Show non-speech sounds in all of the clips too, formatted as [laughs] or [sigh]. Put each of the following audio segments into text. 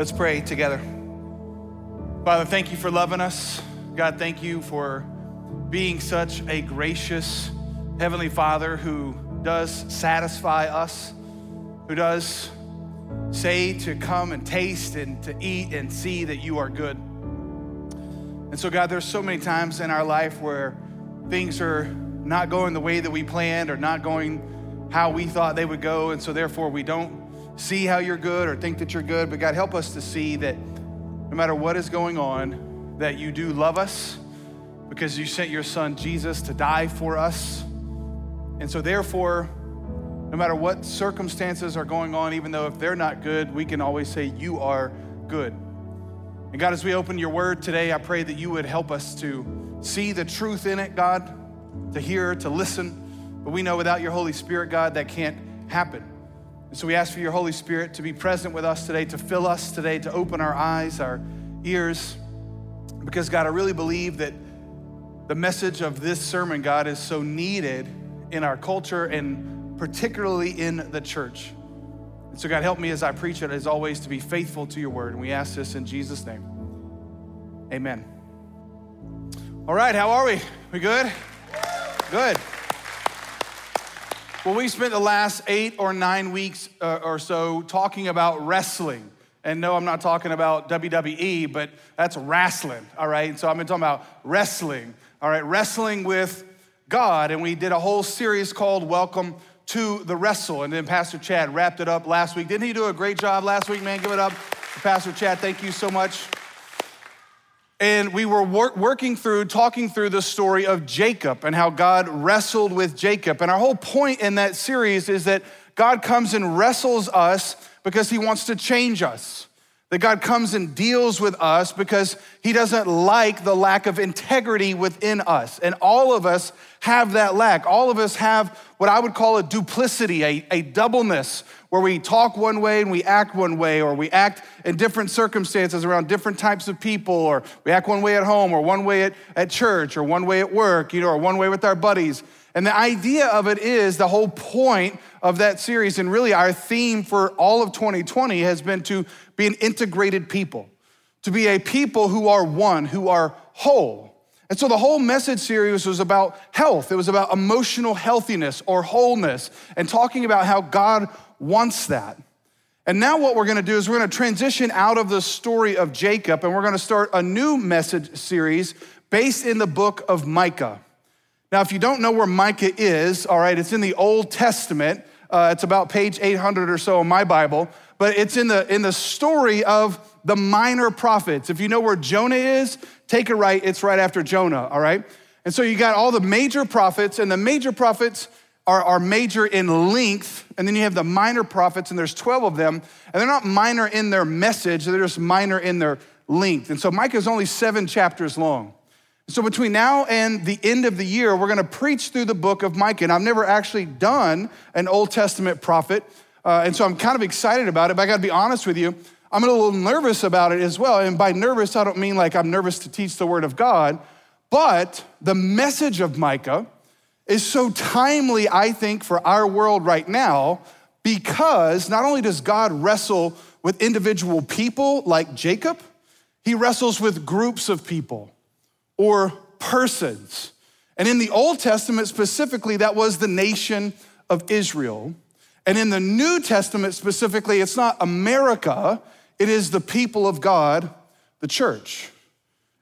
Let's pray together. Father, thank you for loving us. God, thank you for being such a gracious Heavenly Father who does satisfy us, who does say to come and taste and to eat and see that you are good. And so, God, there's so many times in our life where things are not going the way that we planned or not going how we thought they would go. And so, therefore, we don't see how you're good or think that you're good. But, God, help us to see that no matter what is going on, that you do love us because you sent your son Jesus to die for us. And so, therefore, no matter what circumstances are going on, even though if they're not good, we can always say, You are good. And God, as we open your word today, I pray that you would help us to see the truth in it, God, to hear, to listen. But we know without your Holy Spirit, God, that can't happen. And so we ask for your Holy Spirit to be present with us today, to fill us today, to open our eyes, our ears. Because, God, I really believe that the message of this sermon, God, is so needed in our culture and particularly in the church. And so, God, help me as I preach it, as always, to be faithful to your word. And we ask this in Jesus' name. Amen. All right, how are we? We good? Good. Well, we spent the last eight or nine weeks uh, or so talking about wrestling. And no, I'm not talking about WWE, but that's wrestling, all right? So I've been talking about wrestling, all right? Wrestling with God. And we did a whole series called Welcome to the wrestle. And then Pastor Chad wrapped it up last week. Didn't he do a great job last week, man? Give it up Pastor Chad. Thank you so much. And we were wor- working through, talking through the story of Jacob and how God wrestled with Jacob. And our whole point in that series is that God comes and wrestles us because he wants to change us. That God comes and deals with us because He doesn't like the lack of integrity within us. And all of us have that lack. All of us have what I would call a duplicity, a, a doubleness, where we talk one way and we act one way, or we act in different circumstances around different types of people, or we act one way at home, or one way at, at church, or one way at work, you know, or one way with our buddies. And the idea of it is the whole point of that series, and really our theme for all of 2020 has been to be an integrated people, to be a people who are one, who are whole. And so the whole message series was about health. It was about emotional healthiness or wholeness and talking about how God wants that. And now, what we're gonna do is we're gonna transition out of the story of Jacob and we're gonna start a new message series based in the book of Micah. Now, if you don't know where Micah is, all right, it's in the Old Testament. Uh, it's about page 800 or so in my Bible, but it's in the, in the story of the minor prophets. If you know where Jonah is, take a right, it's right after Jonah, all right? And so you got all the major prophets, and the major prophets are, are major in length, and then you have the minor prophets, and there's 12 of them, and they're not minor in their message, they're just minor in their length. And so Micah is only seven chapters long. So, between now and the end of the year, we're going to preach through the book of Micah. And I've never actually done an Old Testament prophet. Uh, and so I'm kind of excited about it, but I got to be honest with you. I'm a little nervous about it as well. And by nervous, I don't mean like I'm nervous to teach the word of God, but the message of Micah is so timely, I think, for our world right now because not only does God wrestle with individual people like Jacob, he wrestles with groups of people or persons. And in the Old Testament specifically, that was the nation of Israel. And in the New Testament specifically, it's not America, it is the people of God, the church.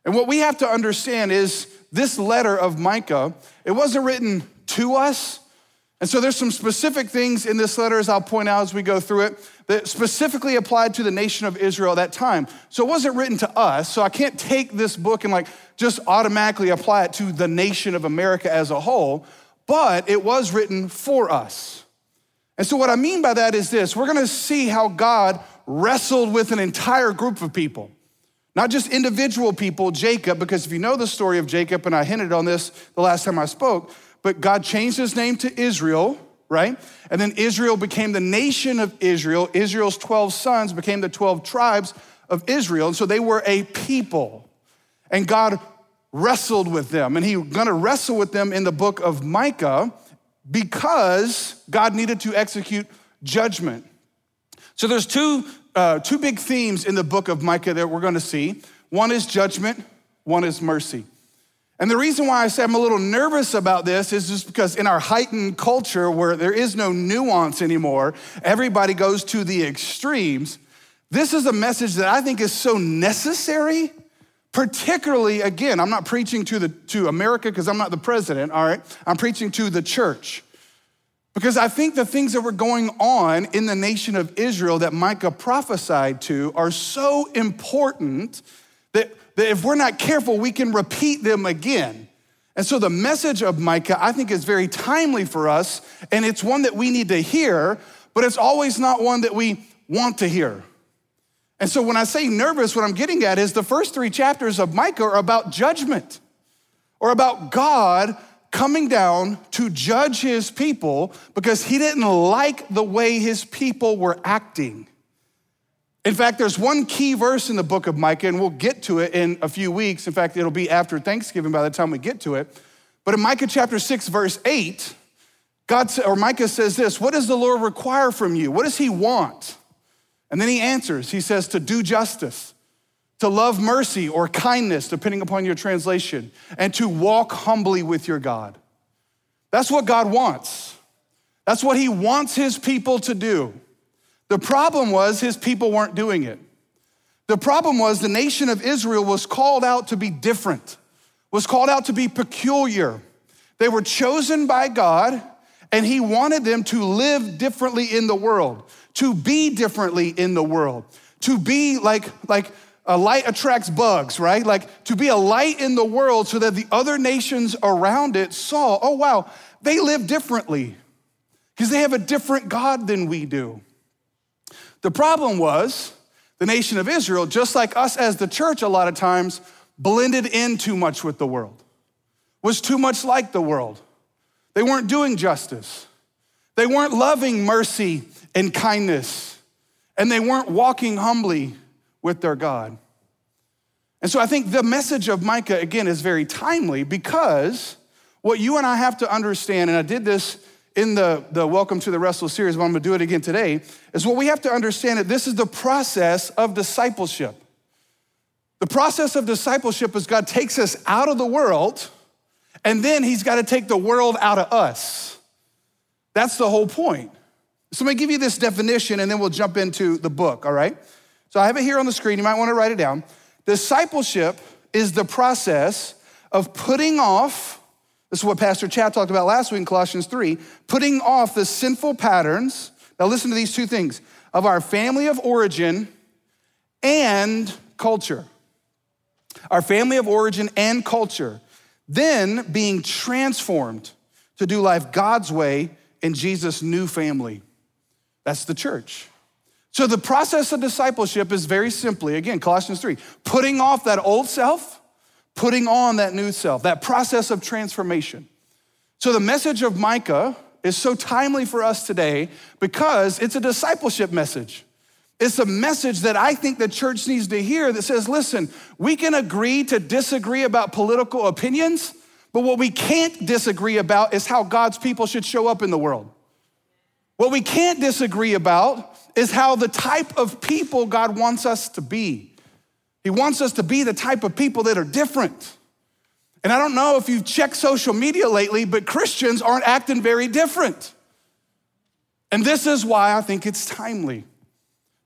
And what we have to understand is this letter of Micah, it wasn't written to us. And so there's some specific things in this letter, as I'll point out as we go through it, that specifically applied to the nation of Israel at that time. So it wasn't written to us. So I can't take this book and like just automatically apply it to the nation of America as a whole, but it was written for us. And so, what I mean by that is this we're gonna see how God wrestled with an entire group of people, not just individual people, Jacob, because if you know the story of Jacob, and I hinted on this the last time I spoke, but God changed his name to Israel, right? And then Israel became the nation of Israel. Israel's 12 sons became the 12 tribes of Israel. And so they were a people. And God wrestled with them. And He's gonna wrestle with them in the book of Micah because God needed to execute judgment. So there's two uh, two big themes in the book of Micah that we're going to see. One is judgment, one is mercy. And the reason why I say I'm a little nervous about this is just because in our heightened culture where there is no nuance anymore, everybody goes to the extremes. This is a message that I think is so necessary, particularly again, I'm not preaching to the to America because I'm not the president, all right? I'm preaching to the church. Because I think the things that were going on in the nation of Israel that Micah prophesied to are so important that that if we're not careful, we can repeat them again. And so the message of Micah, I think, is very timely for us, and it's one that we need to hear, but it's always not one that we want to hear. And so when I say nervous, what I'm getting at is the first three chapters of Micah are about judgment or about God coming down to judge his people because he didn't like the way his people were acting. In fact, there's one key verse in the book of Micah, and we'll get to it in a few weeks. In fact, it'll be after Thanksgiving by the time we get to it. But in Micah chapter 6, verse 8, God or Micah says this What does the Lord require from you? What does he want? And then he answers, he says, to do justice, to love mercy or kindness, depending upon your translation, and to walk humbly with your God. That's what God wants. That's what he wants his people to do. The problem was his people weren't doing it. The problem was the nation of Israel was called out to be different, was called out to be peculiar. They were chosen by God, and he wanted them to live differently in the world, to be differently in the world, to be like, like a light attracts bugs, right? Like to be a light in the world so that the other nations around it saw, oh, wow, they live differently because they have a different God than we do. The problem was the nation of Israel, just like us as the church, a lot of times blended in too much with the world, was too much like the world. They weren't doing justice, they weren't loving mercy and kindness, and they weren't walking humbly with their God. And so I think the message of Micah, again, is very timely because what you and I have to understand, and I did this in the, the Welcome to the Wrestle series, but I'm gonna do it again today, is what we have to understand that this is the process of discipleship. The process of discipleship is God takes us out of the world, and then He's got to take the world out of us. That's the whole point. So I'm gonna give you this definition, and then we'll jump into the book, all right? So I have it here on the screen. You might wanna write it down. Discipleship is the process of putting off this is what Pastor Chad talked about last week in Colossians 3 putting off the sinful patterns. Now, listen to these two things of our family of origin and culture. Our family of origin and culture. Then being transformed to do life God's way in Jesus' new family. That's the church. So, the process of discipleship is very simply, again, Colossians 3, putting off that old self putting on that new self, that process of transformation. So the message of Micah is so timely for us today because it's a discipleship message. It's a message that I think the church needs to hear that says, listen, we can agree to disagree about political opinions, but what we can't disagree about is how God's people should show up in the world. What we can't disagree about is how the type of people God wants us to be. He wants us to be the type of people that are different. And I don't know if you've checked social media lately, but Christians aren't acting very different. And this is why I think it's timely.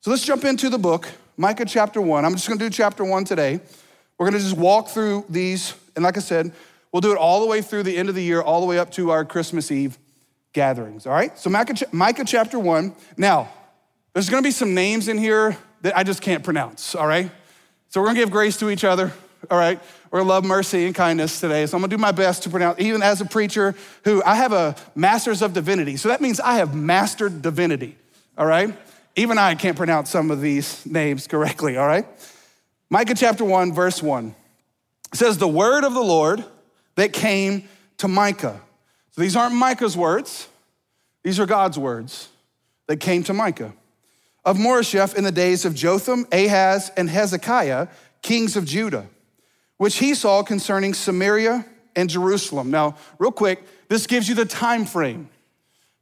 So let's jump into the book, Micah chapter one. I'm just gonna do chapter one today. We're gonna just walk through these, and like I said, we'll do it all the way through the end of the year, all the way up to our Christmas Eve gatherings, all right? So Micah, chapter one. Now, there's gonna be some names in here that I just can't pronounce, all right? So we're gonna give grace to each other, all right? We're gonna love mercy and kindness today. So I'm gonna do my best to pronounce, even as a preacher who I have a master's of divinity. So that means I have mastered divinity, all right? Even I can't pronounce some of these names correctly, all right? Micah chapter 1, verse 1 it says, The word of the Lord that came to Micah. So these aren't Micah's words, these are God's words that came to Micah of Moresheth in the days of Jotham, Ahaz, and Hezekiah, kings of Judah, which he saw concerning Samaria and Jerusalem. Now, real quick, this gives you the time frame.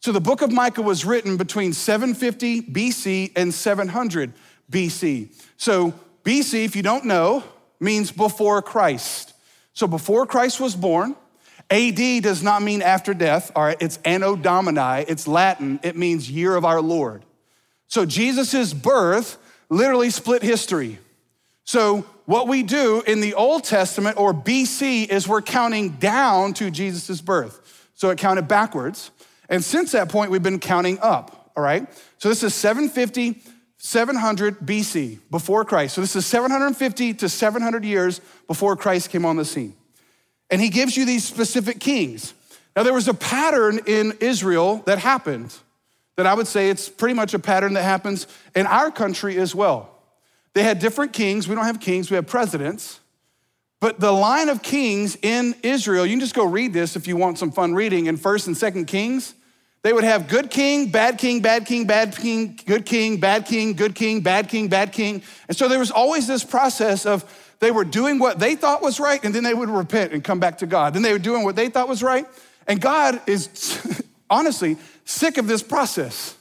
So the book of Micah was written between 750 BC and 700 BC. So, BC, if you don't know, means before Christ. So, before Christ was born, AD does not mean after death, all right? It's Anno Domini, it's Latin, it means year of our Lord. So, Jesus' birth literally split history. So, what we do in the Old Testament or BC is we're counting down to Jesus' birth. So, it counted backwards. And since that point, we've been counting up, all right? So, this is 750 700 BC, before Christ. So this is 750 to 700 years before Christ came on the scene. And he gives you these specific kings. Now, there was a pattern in Israel that happened that I would say it's pretty much a pattern that happens in our country as well. They had different kings. We don't have kings, we have presidents. But the line of kings in Israel, you can just go read this if you want some fun reading in 1st and 2nd Kings. They would have good king, bad king, bad king, bad king, good king, bad king, good king, bad king, bad king. And so there was always this process of they were doing what they thought was right, and then they would repent and come back to God. Then they were doing what they thought was right. And God is [laughs] honestly sick of this process.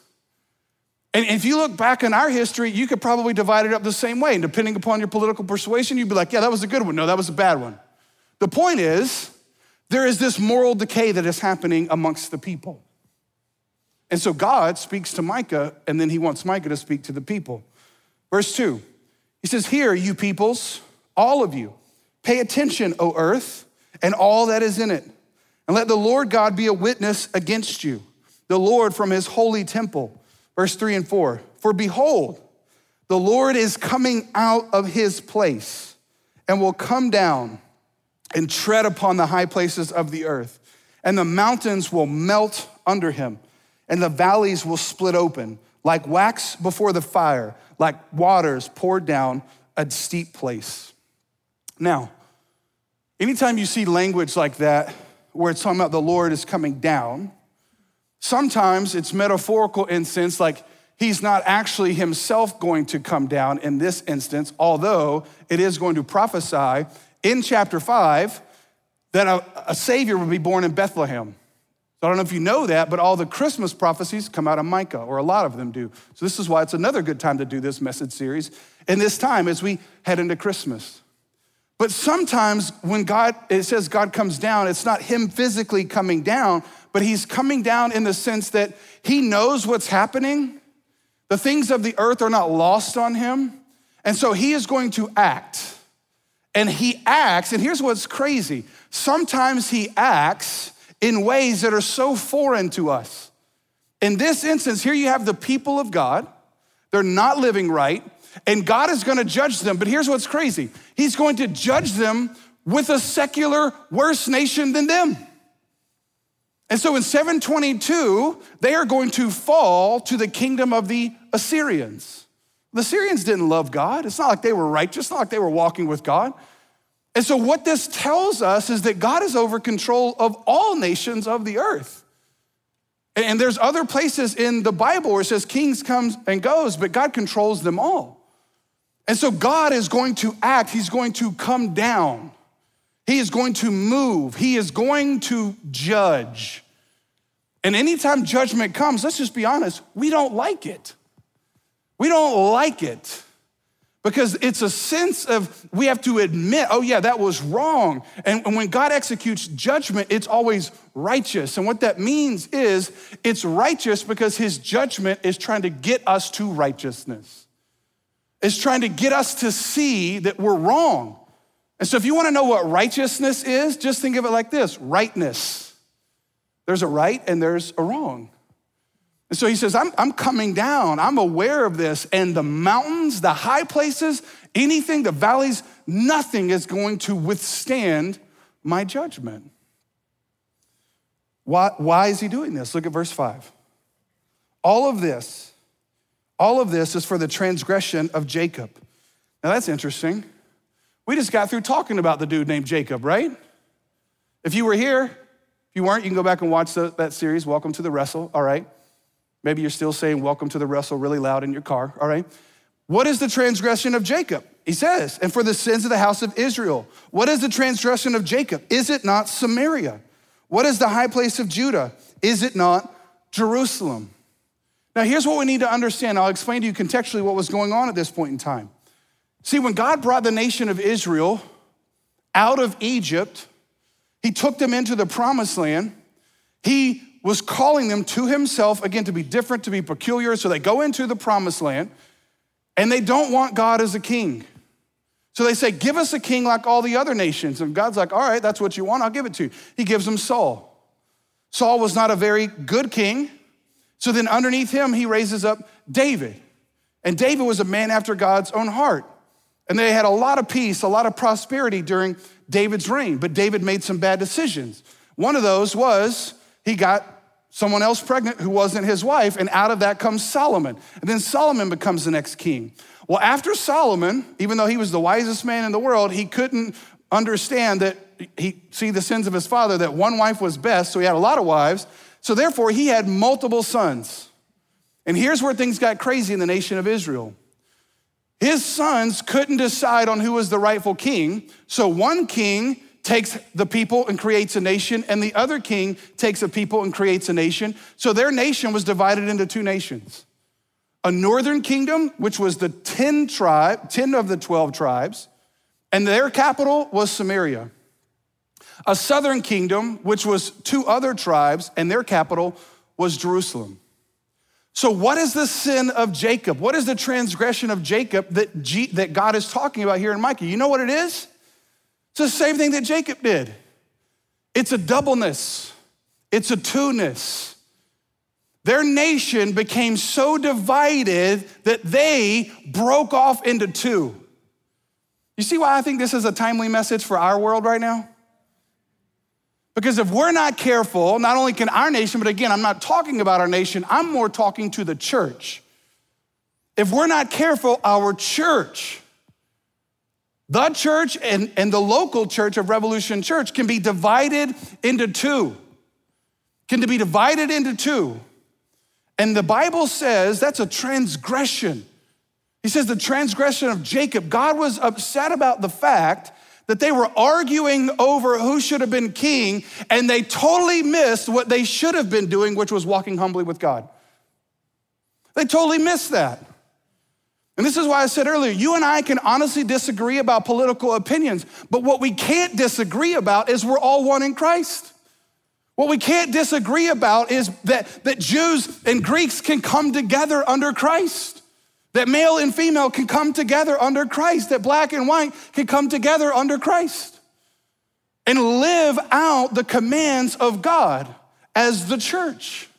And if you look back in our history, you could probably divide it up the same way. And depending upon your political persuasion, you'd be like, yeah, that was a good one. No, that was a bad one. The point is, there is this moral decay that is happening amongst the people. And so God speaks to Micah, and then he wants Micah to speak to the people. Verse 2, he says, Hear, you peoples, all of you, pay attention, O earth, and all that is in it, and let the Lord God be a witness against you, the Lord from his holy temple. Verse 3 and 4 For behold, the Lord is coming out of his place and will come down and tread upon the high places of the earth, and the mountains will melt under him and the valleys will split open like wax before the fire, like waters poured down a steep place. Now, anytime you see language like that, where it's talking about the Lord is coming down, sometimes it's metaphorical in sense like he's not actually himself going to come down in this instance, although it is going to prophesy in chapter 5 that a, a Savior would be born in Bethlehem. So I don't know if you know that, but all the Christmas prophecies come out of Micah, or a lot of them do. So this is why it's another good time to do this message series in this time as we head into Christmas. But sometimes when God, it says God comes down, it's not Him physically coming down, but He's coming down in the sense that He knows what's happening. The things of the earth are not lost on Him. And so He is going to act. And He acts, and here's what's crazy sometimes He acts in ways that are so foreign to us. In this instance, here you have the people of God, they're not living right, and God is gonna judge them. But here's what's crazy He's going to judge them with a secular, worse nation than them. And so in 722, they are going to fall to the kingdom of the Assyrians. The Assyrians didn't love God. It's not like they were righteous, it's not like they were walking with God. And so, what this tells us is that God is over control of all nations of the earth. And there's other places in the Bible where it says kings comes and goes, but God controls them all. And so God is going to act, He's going to come down, He is going to move, He is going to judge. And anytime judgment comes, let's just be honest, we don't like it. We don't like it because it's a sense of we have to admit, oh, yeah, that was wrong. And, when God executes judgment, it's always righteous. And what that means is it's righteous because his judgment is trying to get us to righteousness, it's trying to get us to see that we're wrong. And so, if you want to know what righteousness is, just think of it like this rightness. There's a right and there's a wrong. And so he says, I'm, I'm coming down. I'm aware of this. And the mountains, the high places, anything, the valleys, nothing is going to withstand my judgment. Why, why is he doing this? Look at verse 5. All of this, all of this is for the transgression of Jacob. Now that's interesting. We just got through talking about the dude named Jacob, right? If you were here, if you weren't, you can go back and watch the, that series, Welcome to the Wrestle, all right? Maybe you're still saying welcome to the wrestle really loud in your car, all right? What is the transgression of Jacob? He says, and for the sins of the house of Israel. What is the transgression of Jacob? Is it not Samaria? What is the high place of Judah? Is it not Jerusalem? Now, here's what we need to understand. I'll explain to you contextually what was going on at this point in time. See, when God brought the nation of Israel out of Egypt, He took them into the promised land. He was calling them to Himself, again, to be different, to be peculiar. So they go into the promised land and they don't want God as a king. So they say, Give us a king like all the other nations. And God's like, All right, that's what you want, I'll give it to you. He gives them Saul. Saul was not a very good king. So then underneath him, he raises up David. And David was a man after God's own heart. And they had a lot of peace, a lot of prosperity during David's reign. But David made some bad decisions. One of those was he got someone else pregnant who wasn't his wife, and out of that comes Solomon. And then Solomon becomes the next king. Well, after Solomon, even though he was the wisest man in the world, he couldn't understand that he see the sins of his father that one wife was best, so he had a lot of wives. So therefore, he had multiple sons. And here's where things got crazy in the nation of Israel. His sons couldn't decide on who was the rightful king. So one king takes the people and creates a nation, and the other king takes a people and creates a nation. So their nation was divided into two nations a northern kingdom, which was the 10 tribe, 10 of the 12 tribes, and their capital was Samaria. A southern kingdom, which was two other tribes, and their capital was Jerusalem. So, what is the sin of Jacob? What is the transgression of Jacob that, G- that God is talking about here in Micah? You know what it is? It's the same thing that Jacob did. It's a doubleness, it's a two-ness. Their nation became so divided that they broke off into two. You see why I think this is a timely message for our world right now? Because if we're not careful, not only can our nation, but again, I'm not talking about our nation, I'm more talking to the church. If we're not careful, our church, the church and, and the local church of Revolution Church can be divided into two. Can be divided into two. And the Bible says that's a transgression. He says the transgression of Jacob. God was upset about the fact that they were arguing over who should have been king, and they totally missed what they should have been doing, which was walking humbly with God. They totally missed that. And this is why I said earlier you and I can honestly disagree about political opinions, but what we can't disagree about is we're all one in Christ. What we can't disagree about is that, that Jews and Greeks can come together under Christ. That male and female can come together under Christ, that black and white can come together under Christ and live out the commands of God as the church.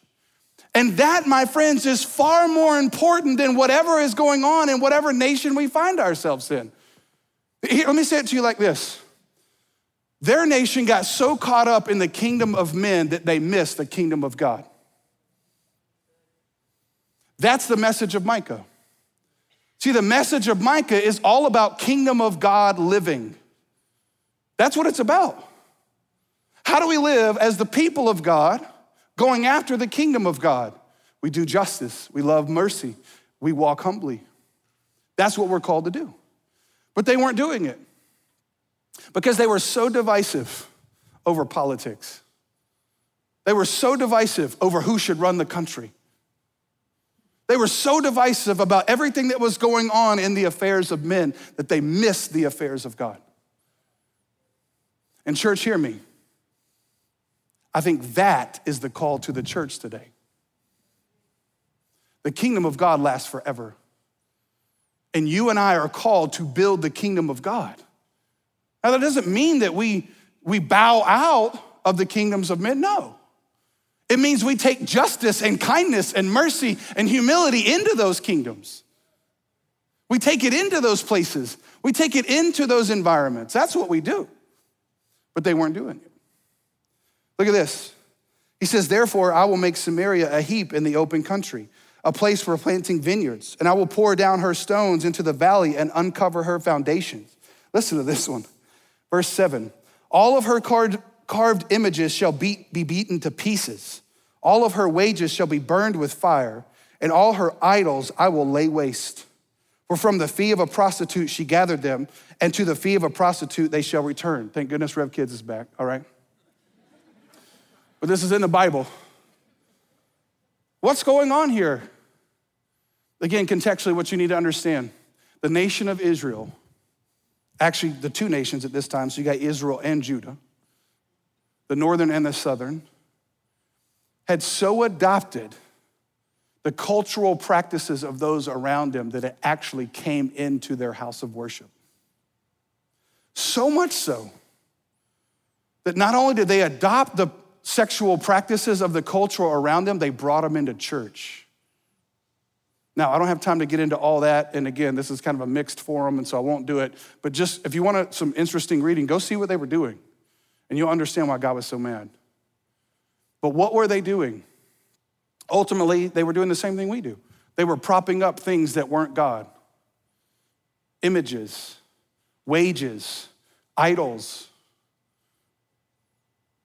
And that, my friends, is far more important than whatever is going on in whatever nation we find ourselves in. Here, let me say it to you like this Their nation got so caught up in the kingdom of men that they missed the kingdom of God. That's the message of Micah. See, the message of Micah is all about kingdom of God living. That's what it's about. How do we live as the people of God going after the kingdom of God? We do justice, we love mercy, we walk humbly. That's what we're called to do. But they weren't doing it because they were so divisive over politics. They were so divisive over who should run the country. They were so divisive about everything that was going on in the affairs of men that they missed the affairs of God. And, church, hear me. I think that is the call to the church today. The kingdom of God lasts forever. And you and I are called to build the kingdom of God. Now, that doesn't mean that we, we bow out of the kingdoms of men. No. It means we take justice and kindness and mercy and humility into those kingdoms. We take it into those places. We take it into those environments. That's what we do. But they weren't doing it. Look at this. He says, Therefore, I will make Samaria a heap in the open country, a place for planting vineyards, and I will pour down her stones into the valley and uncover her foundations. Listen to this one. Verse 7 All of her carved images shall be, be beaten to pieces. All of her wages shall be burned with fire, and all her idols I will lay waste. For from the fee of a prostitute she gathered them, and to the fee of a prostitute they shall return. Thank goodness Rev Kids is back, all right? But this is in the Bible. What's going on here? Again, contextually, what you need to understand the nation of Israel, actually, the two nations at this time, so you got Israel and Judah, the northern and the southern, had so adopted the cultural practices of those around them that it actually came into their house of worship. So much so that not only did they adopt the sexual practices of the culture around them, they brought them into church. Now, I don't have time to get into all that. And again, this is kind of a mixed forum, and so I won't do it. But just if you want some interesting reading, go see what they were doing, and you'll understand why God was so mad. But what were they doing? Ultimately, they were doing the same thing we do. They were propping up things that weren't God images, wages, idols.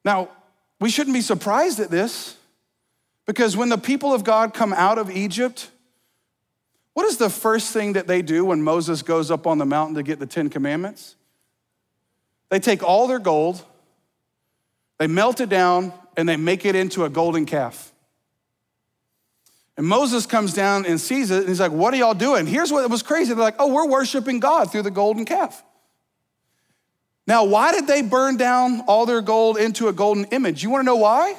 Now, we shouldn't be surprised at this because when the people of God come out of Egypt, what is the first thing that they do when Moses goes up on the mountain to get the Ten Commandments? They take all their gold, they melt it down, and they make it into a golden calf. And Moses comes down and sees it, and he's like, What are y'all doing? Here's what was crazy. They're like, Oh, we're worshiping God through the golden calf. Now, why did they burn down all their gold into a golden image? You wanna know why?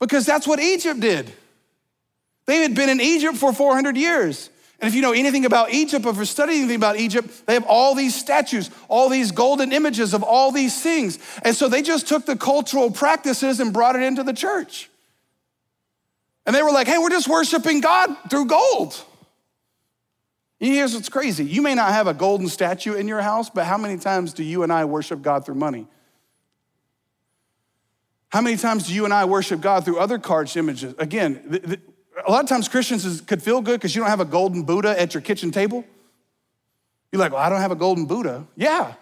Because that's what Egypt did. They had been in Egypt for 400 years. And if you know anything about Egypt, or if you're studying anything about Egypt, they have all these statues, all these golden images of all these things. And so they just took the cultural practices and brought it into the church. And they were like, hey, we're just worshiping God through gold. And Here's what's crazy. You may not have a golden statue in your house, but how many times do you and I worship God through money? How many times do you and I worship God through other carved images? Again, the, the, a lot of times Christians is, could feel good because you don't have a golden Buddha at your kitchen table. You're like, well, I don't have a golden Buddha. Yeah,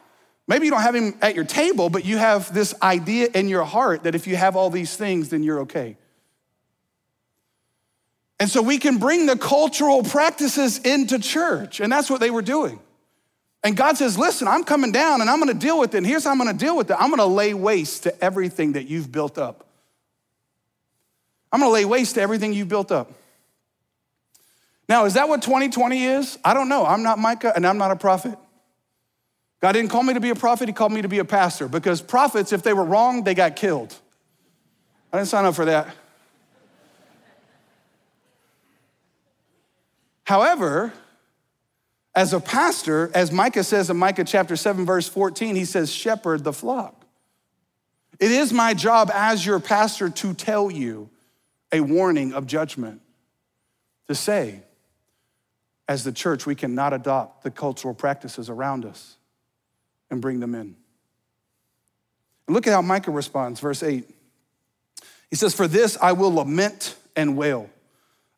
maybe you don't have him at your table, but you have this idea in your heart that if you have all these things, then you're okay. And so we can bring the cultural practices into church, and that's what they were doing. And God says, Listen, I'm coming down and I'm gonna deal with it. And here's how I'm gonna deal with it I'm gonna lay waste to everything that you've built up. I'm gonna lay waste to everything you've built up. Now, is that what 2020 is? I don't know. I'm not Micah and I'm not a prophet. God didn't call me to be a prophet, He called me to be a pastor because prophets, if they were wrong, they got killed. I didn't sign up for that. However, as a pastor, as Micah says in Micah chapter 7, verse 14, he says, shepherd the flock. It is my job as your pastor to tell you a warning of judgment, to say, as the church, we cannot adopt the cultural practices around us and bring them in. And look at how Micah responds, verse 8. He says, For this I will lament and wail.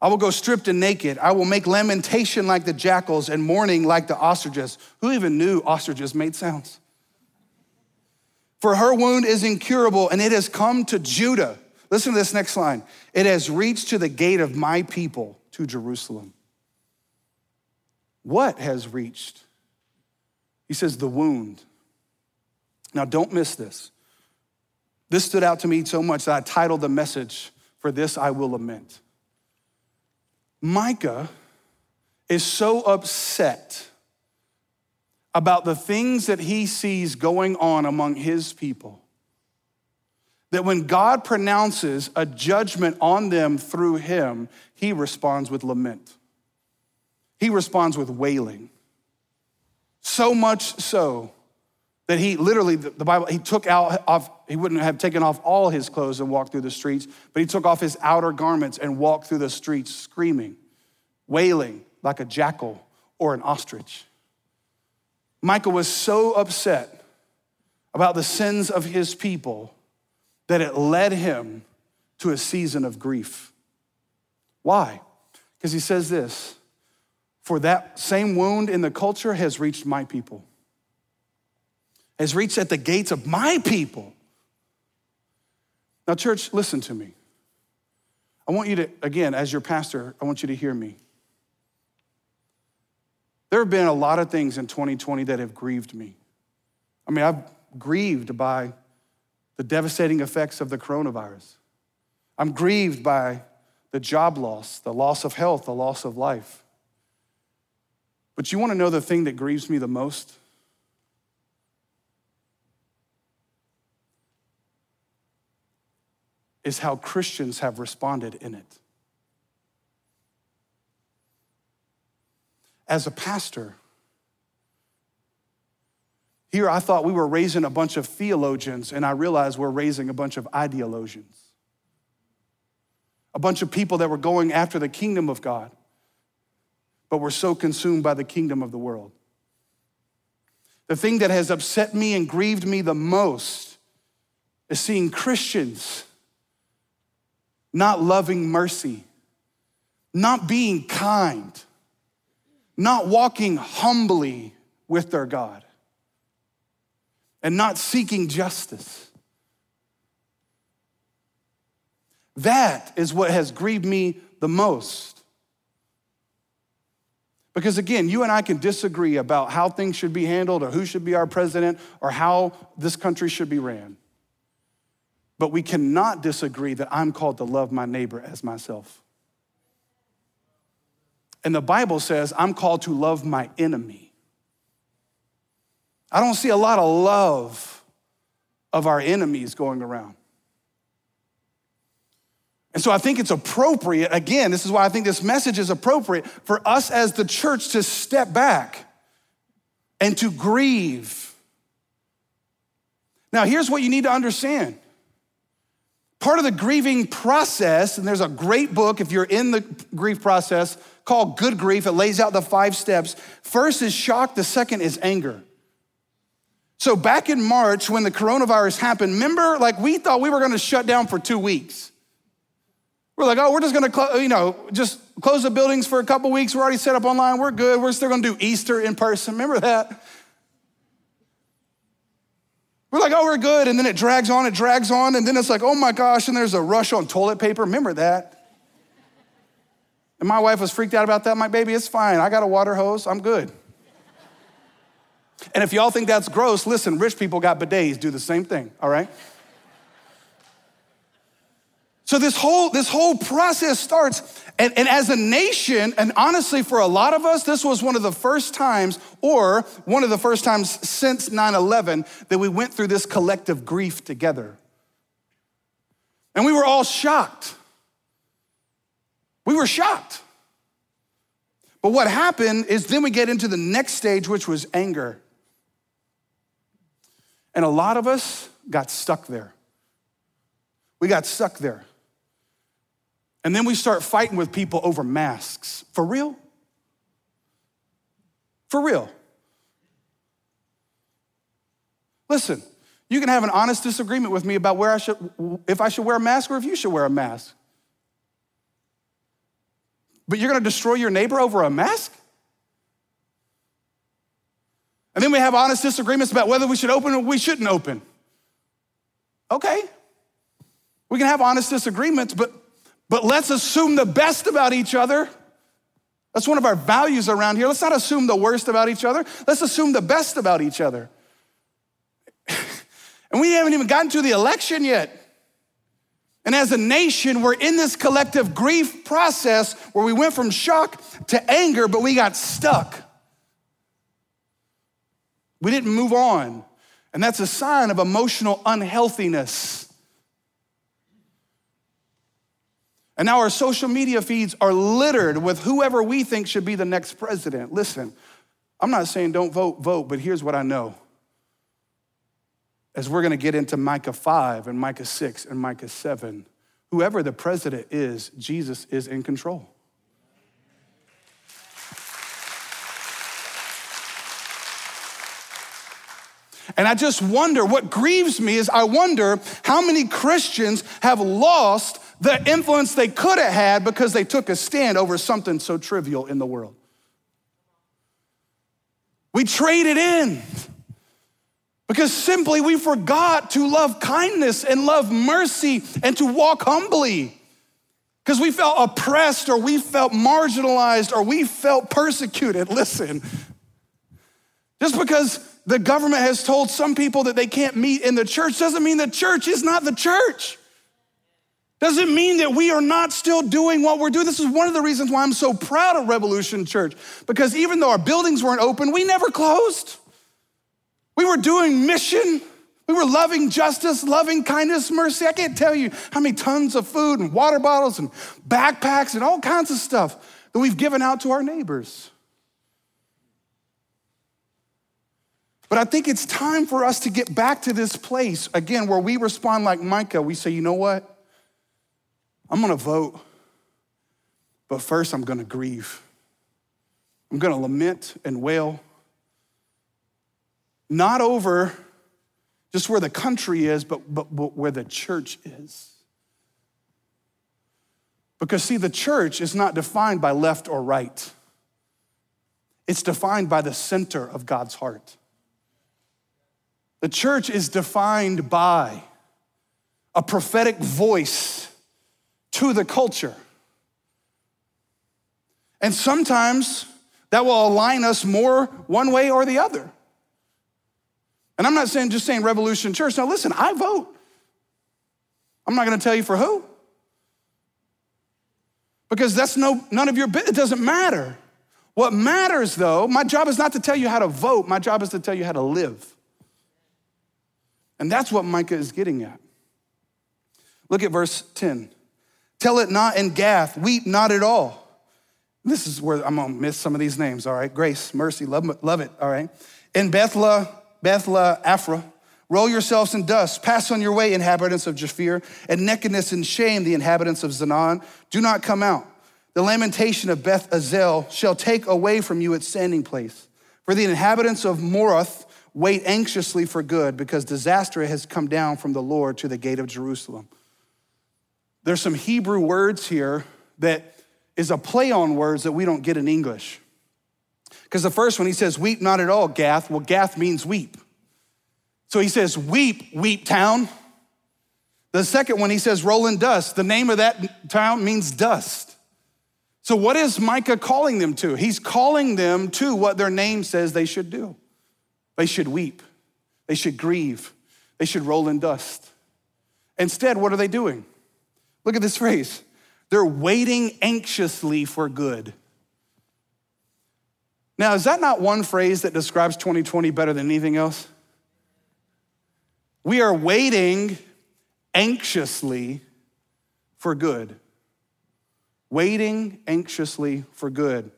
I will go stripped and naked. I will make lamentation like the jackals and mourning like the ostriches. Who even knew ostriches made sounds? For her wound is incurable and it has come to Judah. Listen to this next line. It has reached to the gate of my people, to Jerusalem. What has reached? He says, the wound. Now, don't miss this. This stood out to me so much that I titled the message, For This I Will Lament. Micah is so upset about the things that he sees going on among his people that when God pronounces a judgment on them through him, he responds with lament. He responds with wailing. So much so that he literally, the Bible, he took out off, he wouldn't have taken off all his clothes and walked through the streets, but he took off his outer garments and walked through the streets screaming, wailing like a jackal or an ostrich. Micah was so upset about the sins of his people that it led him to a season of grief. Why? Because he says this For that same wound in the culture has reached my people has reached at the gates of my people. Now, church, listen to me. I want you to, again, as your pastor, I want you to hear me. There have been a lot of things in 2020 that have grieved me. I mean, I've grieved by the devastating effects of the coronavirus. I'm grieved by the job loss, the loss of health, the loss of life. But you want to know the thing that grieves me the most? Is how Christians have responded in it. As a pastor, here I thought we were raising a bunch of theologians, and I realized we're raising a bunch of ideologians. A bunch of people that were going after the kingdom of God but we're so consumed by the kingdom of the world. The thing that has upset me and grieved me the most is seeing Christians not loving mercy, not being kind, not walking humbly with their God, and not seeking justice. That is what has grieved me the most. Because again, you and I can disagree about how things should be handled or who should be our president or how this country should be ran. But we cannot disagree that I'm called to love my neighbor as myself. And the Bible says I'm called to love my enemy. I don't see a lot of love of our enemies going around. And so I think it's appropriate, again, this is why I think this message is appropriate for us as the church to step back and to grieve. Now, here's what you need to understand. Part of the grieving process, and there's a great book if you're in the grief process called Good Grief. It lays out the five steps. First is shock, the second is anger. So, back in March when the coronavirus happened, remember, like we thought we were gonna shut down for two weeks. We're like, oh, we're just gonna, cl- you know, just close the buildings for a couple weeks. We're already set up online. We're good. We're still gonna do Easter in person. Remember that? We're like, oh, we're good. And then it drags on, it drags on. And then it's like, oh my gosh, and there's a rush on toilet paper. Remember that? And my wife was freaked out about that. My baby, it's fine. I got a water hose. I'm good. And if y'all think that's gross, listen, rich people got bidets, do the same thing, all right? So this whole, this whole process starts, and, and as a nation, and honestly, for a lot of us, this was one of the first times, or one of the first times since 9-11, that we went through this collective grief together. And we were all shocked. We were shocked. But what happened is then we get into the next stage, which was anger. And a lot of us got stuck there. We got stuck there. And then we start fighting with people over masks. For real? For real. Listen, you can have an honest disagreement with me about where I should, if I should wear a mask or if you should wear a mask. But you're gonna destroy your neighbor over a mask? And then we have honest disagreements about whether we should open or we shouldn't open. Okay. We can have honest disagreements, but but let's assume the best about each other. That's one of our values around here. Let's not assume the worst about each other. Let's assume the best about each other. [laughs] and we haven't even gotten to the election yet. And as a nation, we're in this collective grief process where we went from shock to anger, but we got stuck. We didn't move on. And that's a sign of emotional unhealthiness. And now our social media feeds are littered with whoever we think should be the next president. Listen, I'm not saying don't vote, vote, but here's what I know. As we're gonna get into Micah 5 and Micah 6 and Micah 7, whoever the president is, Jesus is in control. And I just wonder, what grieves me is I wonder how many Christians have lost the influence they could have had because they took a stand over something so trivial in the world. We traded in because simply we forgot to love kindness and love mercy and to walk humbly because we felt oppressed or we felt marginalized or we felt persecuted. Listen, just because the government has told some people that they can't meet in the church doesn't mean the church is not the church. Doesn't mean that we are not still doing what we're doing. This is one of the reasons why I'm so proud of Revolution Church, because even though our buildings weren't open, we never closed. We were doing mission. We were loving justice, loving kindness, mercy. I can't tell you how many tons of food and water bottles and backpacks and all kinds of stuff that we've given out to our neighbors. But I think it's time for us to get back to this place again where we respond like Micah. We say, you know what? I'm gonna vote, but first I'm gonna grieve. I'm gonna lament and wail, not over just where the country is, but, but, but where the church is. Because, see, the church is not defined by left or right, it's defined by the center of God's heart. The church is defined by a prophetic voice to the culture. And sometimes that will align us more one way or the other. And I'm not saying just saying Revolution Church. Now, listen, I vote. I'm not going to tell you for who. Because that's no, none of your. It doesn't matter. What matters, though, my job is not to tell you how to vote, my job is to tell you how to live. And that's what Micah is getting at. Look at verse 10. Tell it not in Gath, weep not at all. This is where I'm gonna miss some of these names, all right? Grace, mercy, love, love it, all right? In Bethla, Bethla, Ephra, roll yourselves in dust, pass on your way, inhabitants of Japhia, and nakedness and shame, the inhabitants of Zaanan. Do not come out. The lamentation of Beth Azel shall take away from you its standing place. For the inhabitants of Maroth wait anxiously for good, because disaster has come down from the Lord to the gate of Jerusalem. There's some Hebrew words here that is a play on words that we don't get in English. Because the first one, he says, Weep not at all, Gath. Well, Gath means weep. So he says, Weep, weep town. The second one, he says, Roll in dust. The name of that town means dust. So, what is Micah calling them to? He's calling them to what their name says they should do. They should weep, they should grieve, they should roll in dust. Instead, what are they doing? Look at this phrase. They're waiting anxiously for good. Now, is that not one phrase that describes 2020 better than anything else? We are waiting anxiously for good. Waiting anxiously for good.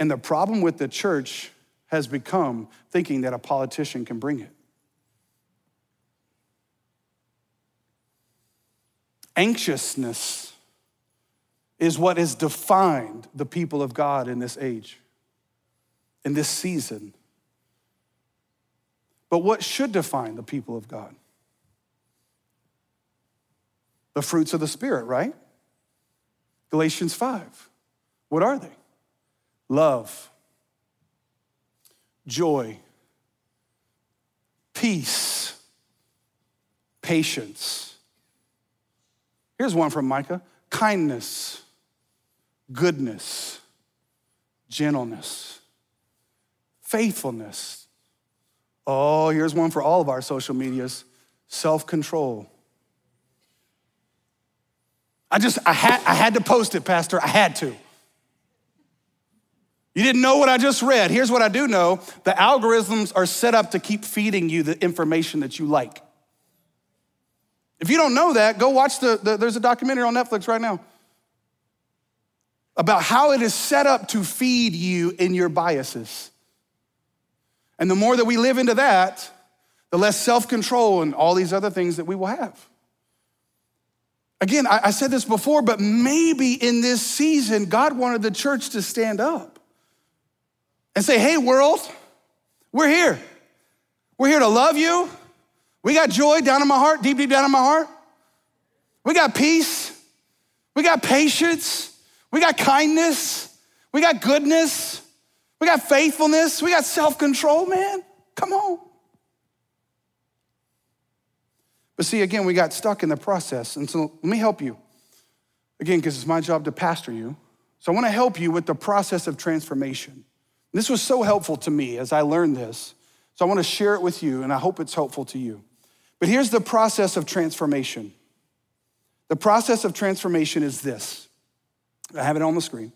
And the problem with the church has become thinking that a politician can bring it. Anxiousness is what has defined the people of God in this age, in this season. But what should define the people of God? The fruits of the Spirit, right? Galatians 5. What are they? Love, joy, peace, patience Here's one from Micah kindness, goodness, gentleness, faithfulness. Oh, here's one for all of our social medias self control. I just, I had, I had to post it, Pastor. I had to. You didn't know what I just read. Here's what I do know the algorithms are set up to keep feeding you the information that you like. If you don't know that, go watch the, the, there's a documentary on Netflix right now about how it is set up to feed you in your biases. And the more that we live into that, the less self control and all these other things that we will have. Again, I, I said this before, but maybe in this season, God wanted the church to stand up and say, hey, world, we're here. We're here to love you. We got joy down in my heart, deep, deep down in my heart. We got peace. We got patience. We got kindness. We got goodness. We got faithfulness. We got self control, man. Come on. But see, again, we got stuck in the process. And so let me help you. Again, because it's my job to pastor you. So I want to help you with the process of transformation. This was so helpful to me as I learned this. So I want to share it with you, and I hope it's helpful to you. But here's the process of transformation The process of transformation is this I have it on the screen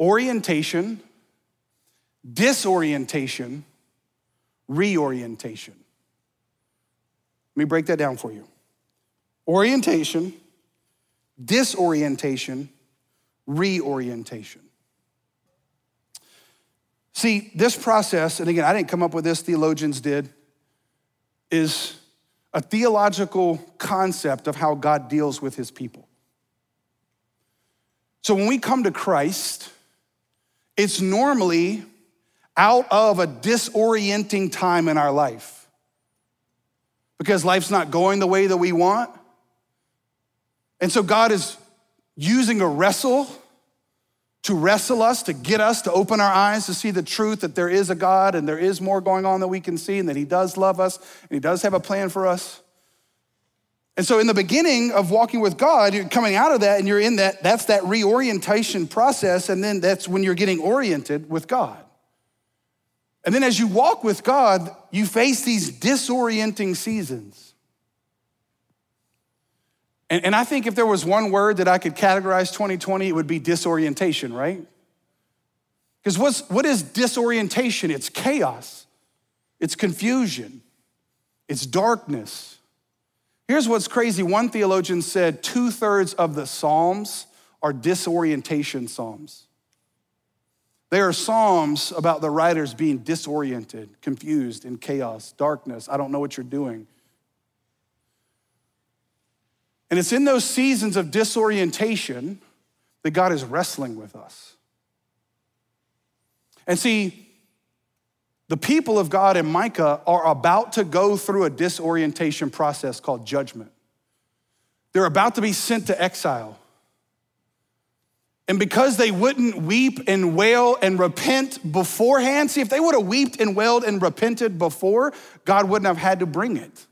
orientation, disorientation, reorientation. Let me break that down for you orientation, disorientation, reorientation. See, this process, and again, I didn't come up with this, theologians did, is a theological concept of how God deals with his people. So when we come to Christ, it's normally out of a disorienting time in our life because life's not going the way that we want. And so God is using a wrestle to wrestle us, to get us to open our eyes to see the truth that there is a God and there is more going on that we can see and that He does love us and He does have a plan for us. And so, in the beginning of walking with God, you're coming out of that and you're in that, that's that reorientation process. And then that's when you're getting oriented with God. And then, as you walk with God, you face these disorienting seasons. And, and I think if there was one word that I could categorize 2020, it would be disorientation, right? Because what's, what is disorientation? It's chaos, it's confusion, it's darkness. Here's what's crazy one theologian said two thirds of the Psalms are disorientation Psalms. They are Psalms about the writers being disoriented, confused, in chaos, darkness. I don't know what you're doing. And it's in those seasons of disorientation that God is wrestling with us. And see, the people of God in Micah are about to go through a disorientation process called judgment. They're about to be sent to exile. And because they wouldn't weep and wail and repent beforehand, see, if they would have wept and wailed and repented before, God wouldn't have had to bring it.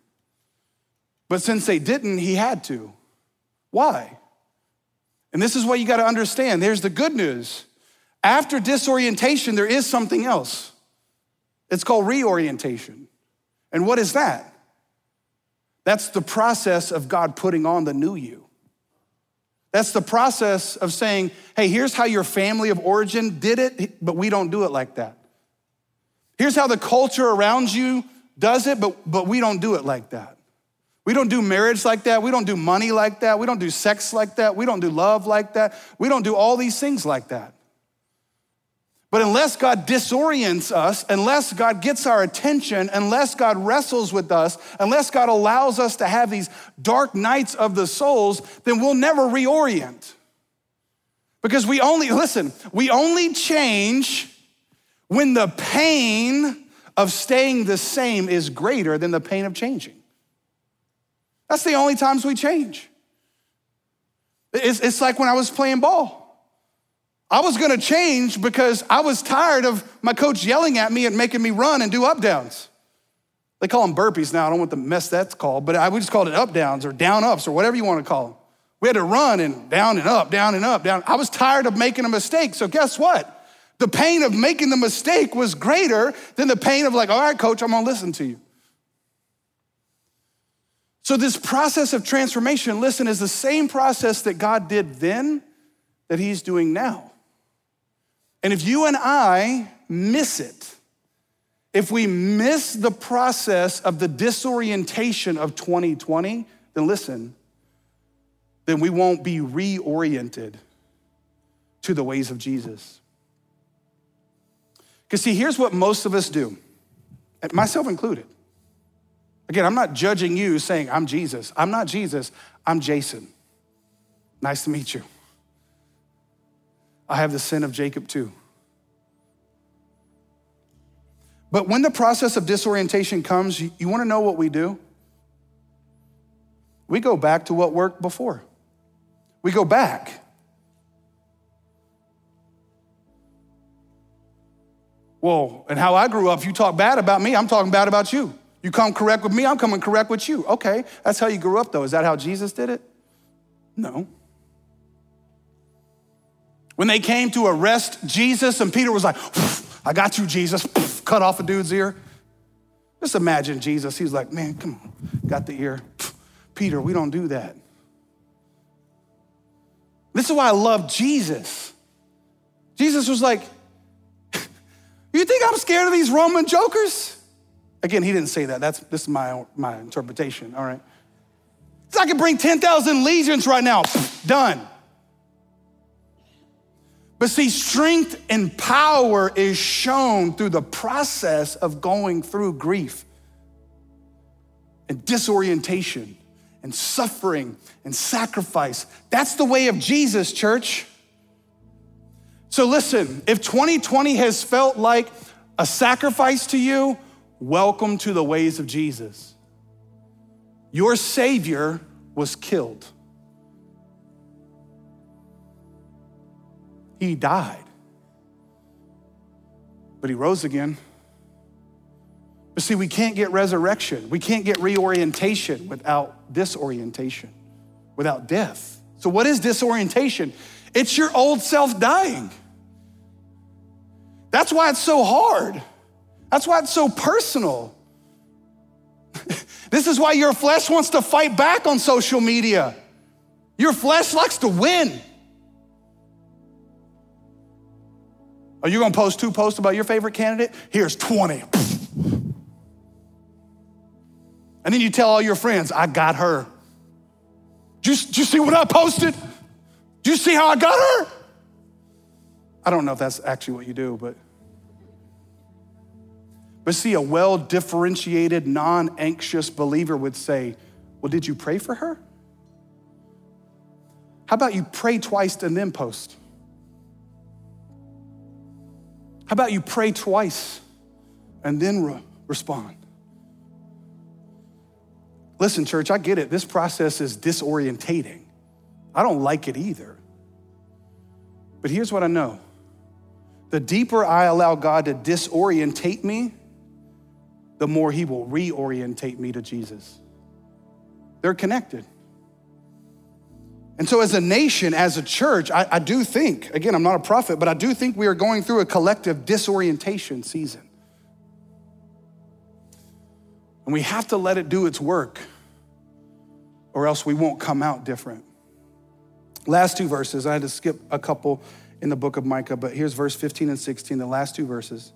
But since they didn't, he had to. Why? And this is what you got to understand. There's the good news. After disorientation, there is something else. It's called reorientation. And what is that? That's the process of God putting on the new you. That's the process of saying, hey, here's how your family of origin did it, but we don't do it like that. Here's how the culture around you does it, but, but we don't do it like that. We don't do marriage like that. We don't do money like that. We don't do sex like that. We don't do love like that. We don't do all these things like that. But unless God disorients us, unless God gets our attention, unless God wrestles with us, unless God allows us to have these dark nights of the souls, then we'll never reorient. Because we only, listen, we only change when the pain of staying the same is greater than the pain of changing. That's the only times we change. It's, it's like when I was playing ball. I was gonna change because I was tired of my coach yelling at me and making me run and do up downs. They call them burpees now. I don't want the mess that's called, but I, we just called it up downs or down ups or whatever you want to call them. We had to run and down and up, down and up, down. I was tired of making a mistake. So guess what? The pain of making the mistake was greater than the pain of like, all right, coach, I'm gonna listen to you. So, this process of transformation, listen, is the same process that God did then that He's doing now. And if you and I miss it, if we miss the process of the disorientation of 2020, then listen, then we won't be reoriented to the ways of Jesus. Because, see, here's what most of us do, myself included. Again, I'm not judging you saying, I'm Jesus. I'm not Jesus, I'm Jason. Nice to meet you. I have the sin of Jacob too. But when the process of disorientation comes, you, want to know what we do? We go back to what worked before. We go back. Well, and how I grew up, you talk bad about me, I'm talking bad about you. You come correct with me, I'm coming correct with you. Okay, that's how you grew up, though. Is that how Jesus did it? No. When they came to arrest Jesus, and Peter was like, I got you, Jesus, cut off a dude's ear. Just imagine Jesus. He's like, man, come on, got the ear. Peter, we don't do that. This is why I love Jesus. Jesus was like, [laughs] You think I'm scared of these Roman jokers? Again, he didn't say that. That's this is my, my interpretation, all right? I could bring 10,000 legions right now. Done. But see, strength and power is shown through the process of going through grief and disorientation and suffering and sacrifice. That's the way of Jesus, church. So listen, if 2020 has felt like a sacrifice to you, welcome to the ways of Jesus. Your Savior was killed. He died. But he rose again. But see, we can't get resurrection. We can't get reorientation without disorientation, without death. So, what is disorientation? It's your old self dying. That's why it's so hard. That's why it's so personal. [laughs] this is why your flesh wants to fight back on social media. Your flesh likes to win. Are you gonna post two posts about your favorite candidate? Here's 20. And then you tell all your friends, I got her. Did you, did you see what I posted? Do you see how I got her? I don't know if that's actually what you do, but. But see, a well differentiated, non anxious believer would say, Well, did you pray for her? How about you pray twice and then post? How about you pray twice and then re- respond? Listen, church, I get it. This process is disorientating. I don't like it either. But here's what I know the deeper I allow God to disorientate me, the more He will reorientate me to Jesus. They're connected. And so, as a nation, as a church, I, I, do think, again, I'm not a prophet, but I do think we are going through a collective disorientation season. And we have to let it do its work, or else we won't come out different. Last two verses, I had to skip a couple in the book of Micah, but here's verse 15 and 16, the last two verses.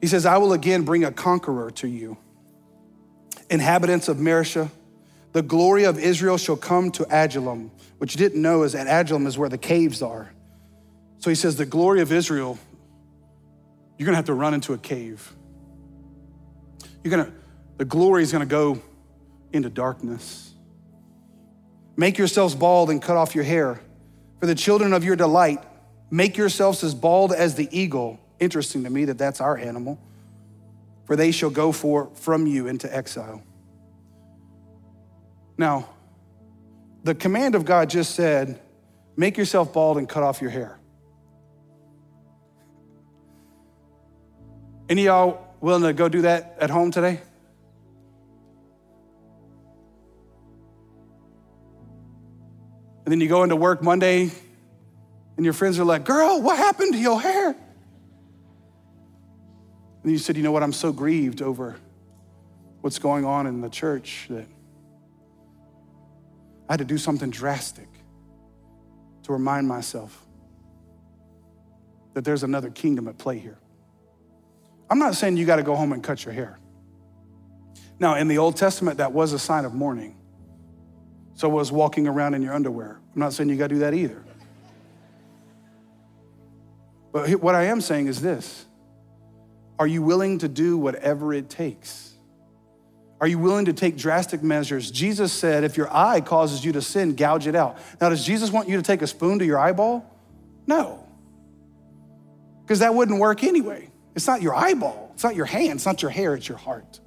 He says, I will again bring a conqueror to you, inhabitants of Mareshah. The glory of Israel shall come to Adullam which you didn't know is that Adullam is where the caves are. So he says, The glory of Israel, you're gonna have to run into a cave. You're gonna, the glory is gonna go into darkness. Make yourselves bald and cut off your hair. For the children of your delight, make yourselves as bald as the eagle. Interesting to me that that's our animal. For they shall go for, from you into exile. Now, the command of God just said, make yourself bald and cut off your hair. Any y'all willing to go do that at home today? And then you go into work Monday and your friends are like, Girl, what happened to your hair? And you said, You know what? I'm so grieved over what's going on in the church that I had to do something drastic to remind myself that there's another kingdom at play here. I'm not saying you got to go home and cut your hair. Now, in the Old Testament, that was a sign of mourning. So was walking around in your underwear. I'm not saying you got to do that either. But what I am saying is this Are you willing to do whatever it takes are you willing to take drastic measures? Jesus said, if your eye causes you to sin, gouge it out. Now, does Jesus want you to take a spoon to your eyeball? No. Because that wouldn't work anyway. It's not your eyeball, it's not your hand, it's not your hair, it's your heart.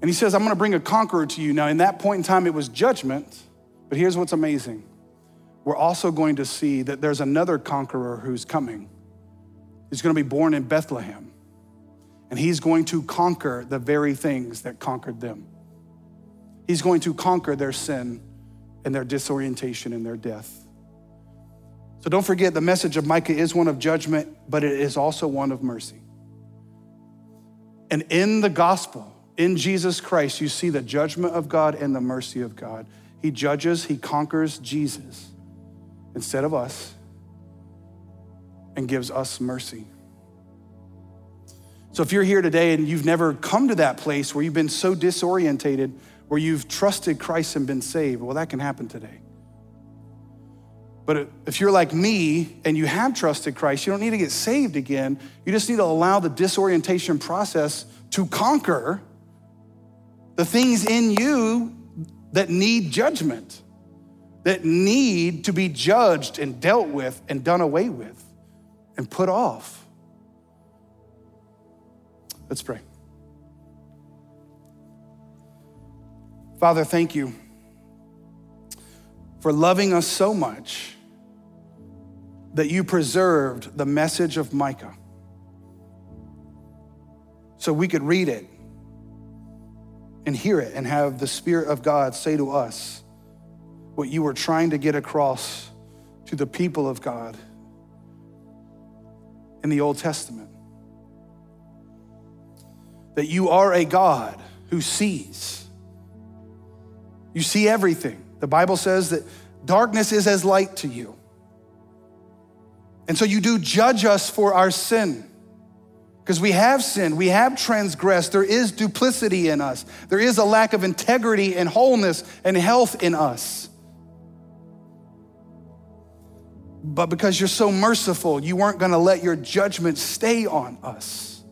And he says, I'm gonna bring a conqueror to you. Now, in that point in time, it was judgment, but here's what's amazing. We're also going to see that there's another conqueror who's coming. He's gonna be born in Bethlehem and he's going to conquer the very things that conquered them. He's going to conquer their sin and their disorientation and their death. So don't forget, the message of Micah is one of judgment, but it is also one of mercy. And in the gospel, in Jesus Christ, you see the judgment of God and the mercy of God. He judges, he conquers Jesus instead of us and gives us mercy. So if you're here today and you've never come to that place where you've been so disorientated, where you've trusted Christ and been saved, well, that can happen today. But if you're like me and you have trusted Christ, you don't need to get saved again. You just need to allow the disorientation process to conquer the things in you that need judgment, that need to be judged and dealt with and done away with and put off. Let's pray. Father, thank you for loving us so much that you preserved the message of Micah so we could read it and hear it and have the Spirit of God say to us what you were trying to get across to the people of God in the Old Testament that you are a God who sees. You see everything. The Bible says that darkness is as light to you. And so you do judge us for our sin. Because we have sinned, we have transgressed, there is duplicity in us, there is a lack of integrity and wholeness and health in us. But because you're so merciful, you weren't gonna let your judgment stay on us.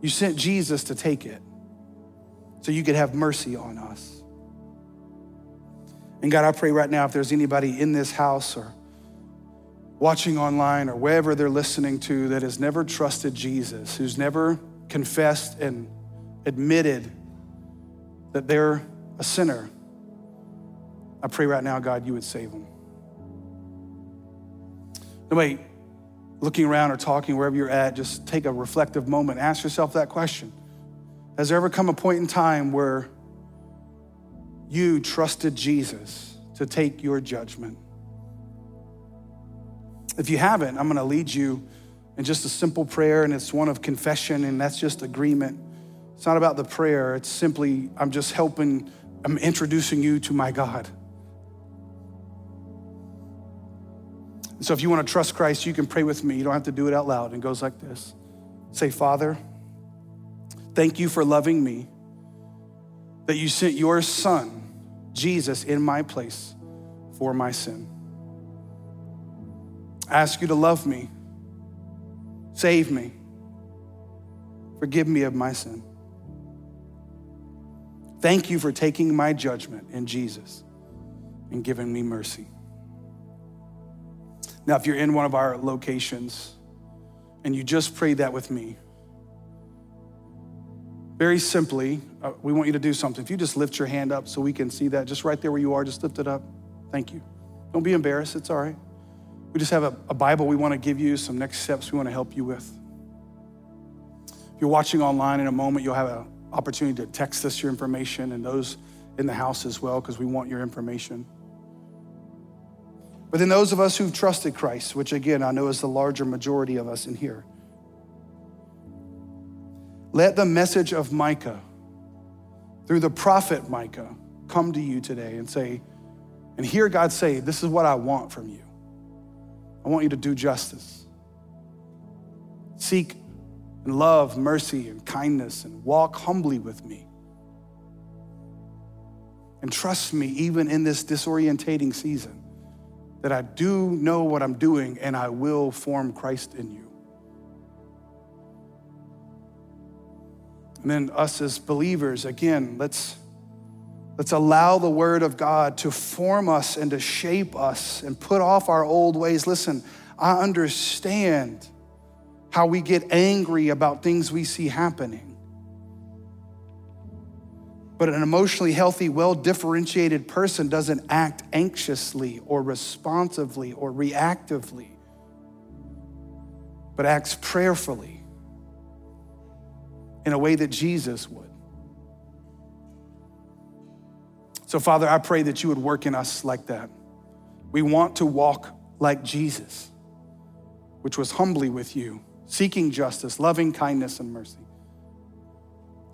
You sent Jesus to take it so you could have mercy on us. And God, I pray right now if there's anybody in this house or watching online or wherever they're listening to that has never trusted Jesus, who's never confessed and admitted that they're a sinner, I pray right now, God, you would save them. Nobody looking around or talking wherever you're at, just take a reflective moment. Ask yourself that question Has there ever come a point in time where you trusted Jesus to take your judgment? If you haven't, I'm going to lead you in just a simple prayer, and it's one of confession, and that's just agreement. It's not about the prayer, it's simply, I'm just helping, I'm introducing you to my God. So if you want to trust Christ, you can pray with me. You don't have to do it out loud. It goes like this Say, Father, thank you for loving me, that you sent your son, Jesus, in my place for my sin. I ask you to love me, save me, forgive me of my sin. Thank you for taking my judgment in Jesus and giving me mercy. Now, if you're in one of our locations and you just prayed that with me, very simply, uh, we want you to do something. If you just lift your hand up so we can see that, just right there where you are, just lift it up. Thank you. Don't be embarrassed, it's all right. We just have a, a Bible we want to give you, some next steps we want to help you with. If you're watching online in a moment, you'll have an opportunity to text us your information and those in the house as well, because we want your information. But then those of us who've trusted Christ, which again I know is the larger majority of us in here, let the message of Micah, through the prophet Micah, come to you today and say, and hear God say, This is what I want from you. I want you to do justice. Seek and love mercy and kindness and walk humbly with me. And trust me, even in this disorientating season that I do know what I'm doing and I will form Christ in you. And then us as believers, again, let's let's allow the word of God to form us and to shape us and put off our old ways. Listen, I understand how we get angry about things we see happening. But an emotionally healthy, well differentiated person doesn't act anxiously or responsively or reactively, but acts prayerfully in a way that Jesus would. So, Father, I pray that you would work in us like that. We want to walk like Jesus, which was humbly with you, seeking justice, loving kindness, and mercy.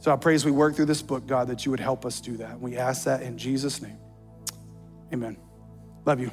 So I pray as we work through this book, God, that you would help us do that. We ask that in Jesus' name. Amen. Love you.